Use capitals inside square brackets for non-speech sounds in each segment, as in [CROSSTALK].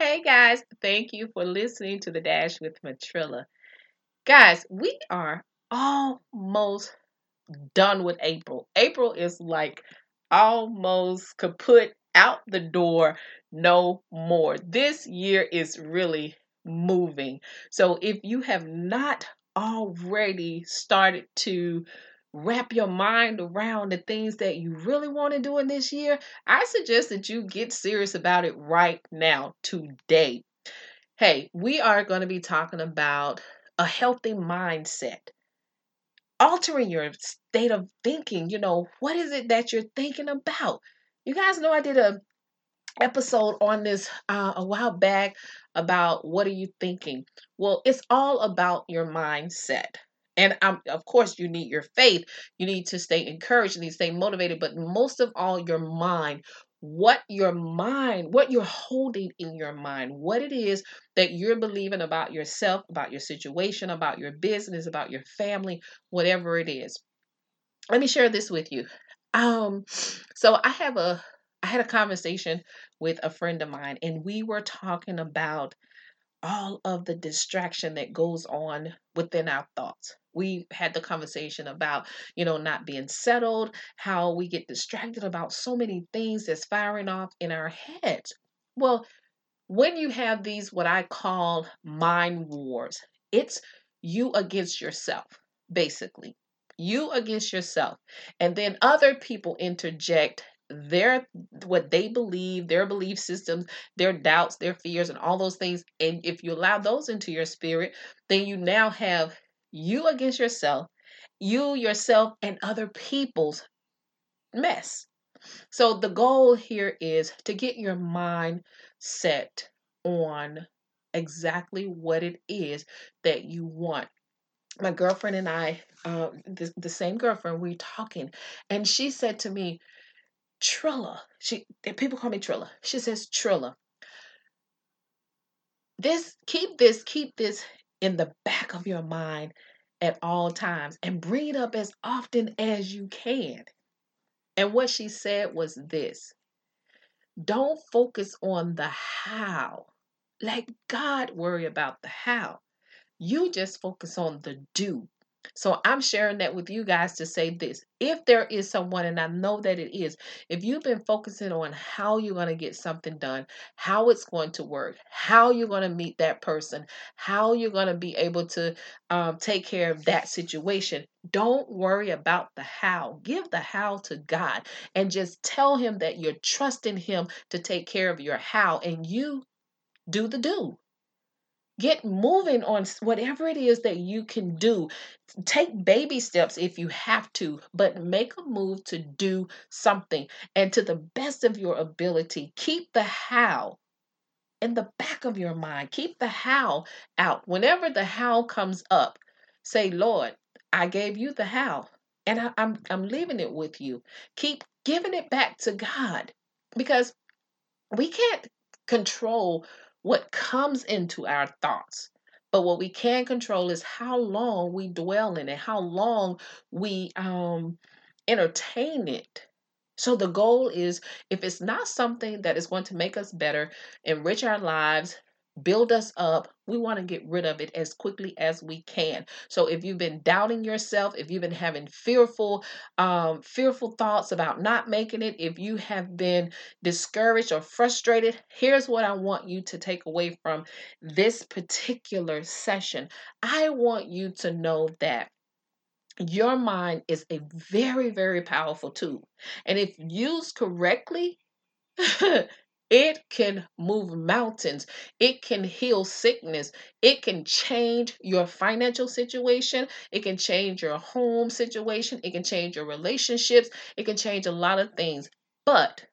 Hey guys, thank you for listening to the Dash with Matrilla. Guys, we are almost done with April. April is like almost kaput out the door, no more. This year is really moving. So if you have not already started to wrap your mind around the things that you really want to do in this year, I suggest that you get serious about it right now, today. Hey, we are going to be talking about a healthy mindset, altering your state of thinking. You know, what is it that you're thinking about? You guys know I did a episode on this uh, a while back about what are you thinking well it's all about your mindset and um, of course you need your faith. You need to stay encouraged you need to stay motivated but most of all your mind. What your mind what you're holding in your mind what it is that you're believing about yourself about your situation about your business about your family whatever it is. Let me share this with you. Um so i have a I had a conversation with a friend of mine, and we were talking about all of the distraction that goes on within our thoughts. We had the conversation about, you know, not being settled, how we get distracted about so many things that's firing off in our heads. Well, when you have these, what I call mind wars, it's you against yourself, basically. You against yourself. And then other people interject their what they believe, their belief systems, their doubts, their fears, and all those things. And if you allow those into your spirit, then you now have you against yourself, you yourself, and other people's mess. So the goal here is to get your mind set on exactly what it is that you want my girlfriend and I, uh, the, the same girlfriend, we are talking, and she said to me, Trilla. She people call me Trilla. She says Trilla. This keep this keep this in the back of your mind at all times and bring it up as often as you can. And what she said was this. Don't focus on the how. Let God worry about the how. You just focus on the do. So I'm sharing that with you guys to say this. If there is someone, and I know that it is, if you've been focusing on how you're going to get something done, how it's going to work, how you're going to meet that person, how you're going to be able to um, take care of that situation, don't worry about the how. Give the how to God and just tell Him that you're trusting Him to take care of your how, and you do the do. Get moving on whatever it is that you can do. Take baby steps if you have to, but make a move to do something. And to the best of your ability, keep the how in the back of your mind. Keep the how out. Whenever the how comes up, say, Lord, I gave you the how, and I, I'm I'm leaving it with you. Keep giving it back to God because we can't control what comes into our thoughts. But what we can control is how long we dwell in it, how long we um, entertain it. So the goal is if it's not something that is going to make us better, enrich our lives, build us up, we want to get rid of it as quickly as we can. So if you've been doubting yourself, if you've been having fearful, um, fearful thoughts about not making it, if you have been discouraged or frustrated, here's what I want you to take away from this particular session. I want you to know that your mind is a very, very powerful tool. And if used correctly, [LAUGHS] It can move mountains. It can heal sickness. It can change your financial situation. It can change your home situation. It can change your relationships. It can change a lot of things. But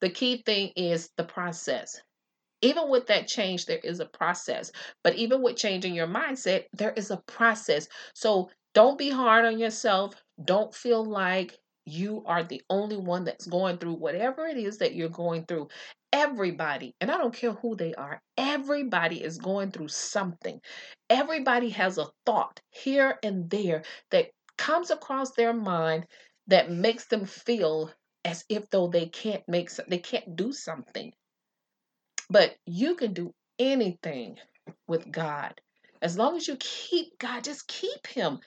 the key thing is the process. Even with that change, there is a process. But even with changing your mindset, there is a process. So don't be hard on yourself. Don't feel like you are the only one that's going through whatever it is that you're going through. Everybody, and I don't care who they are, everybody is going through something. Everybody has a thought here and there that comes across their mind that makes them feel as if though they can't make they can't do something. But you can do anything with God. As long as you keep God, just keep Him.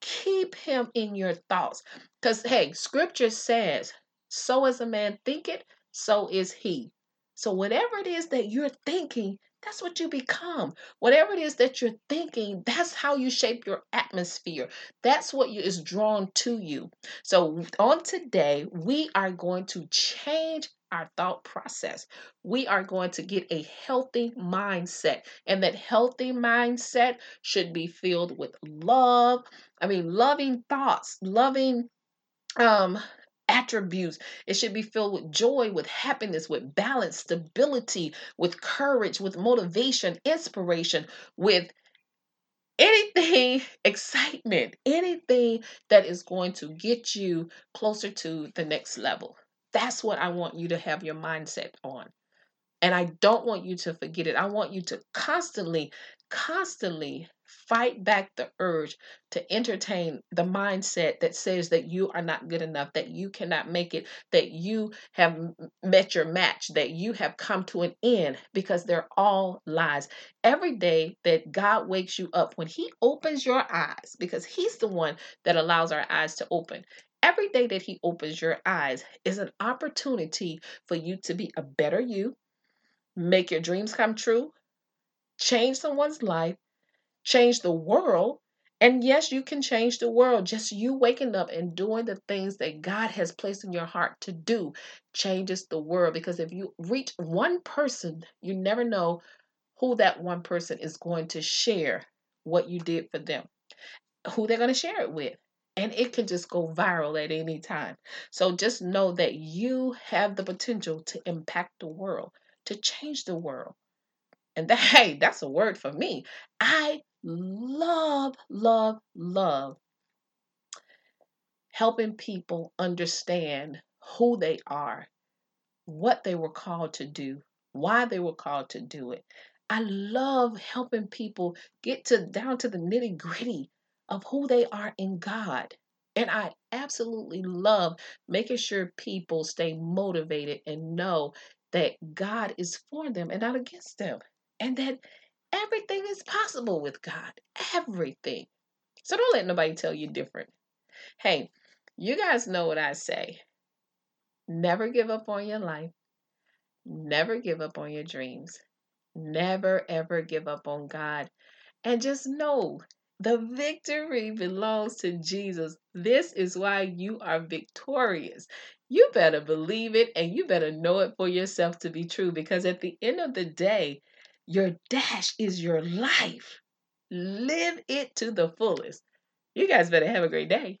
Keep Him in your thoughts. Because, hey, scripture says, so as a man thinketh, so is he. So, whatever it is that you're thinking, that's what you become. Whatever it is that you're thinking, that's how you shape your atmosphere. That's what you, is drawn to you. So, on today, we are going to change our thought process. We are going to get a healthy mindset, and that healthy mindset should be filled with love. I mean, loving thoughts, loving um attributes. It should be filled with joy, with happiness, with balance, stability, with courage, with motivation, inspiration, with anything [LAUGHS] excitement, anything that is going to get you closer to the next level. That's what I want you to have your mindset on. And I don't want you to forget it. I want you to constantly, constantly fight back the urge to entertain the mindset that says that you are not good enough, that you cannot make it, that you have met your match, that you have come to an end, because they're all lies. Every day that God wakes you up, when He opens your eyes, because He's the one that allows our eyes to open. Every day that He opens your eyes is an opportunity for you to be a better you, make your dreams come true, change someone's life, change the world. And yes, you can change the world. Just you waking up and doing the things that God has placed in your heart to do changes the world. Because if you reach one person, you never know who that one person is going to share what you did for them, who they're going to share it with. And it can just go viral at any time. So just know that you have the potential to impact the world, to change the world. And that, [LAUGHS] hey, that's a word for me. I love, love, love helping people understand who they are, what they were called to do, why they were called to do it. I love helping people get to down to the nitty gritty of who they are in God. And I absolutely love making sure people stay motivated and know that God is for them and not against them. And that everything is possible with God. Everything. So don't let nobody tell you different. Hey, you guys know what I say. Never give up on your life. Never give up on your dreams. Never ever give up on God. And just know the victory belongs to Jesus. This is why you are victorious. You better believe it and you better know it for yourself to be true because at the end of the day, your dash is your life. Live it to the fullest. You guys better have a great day.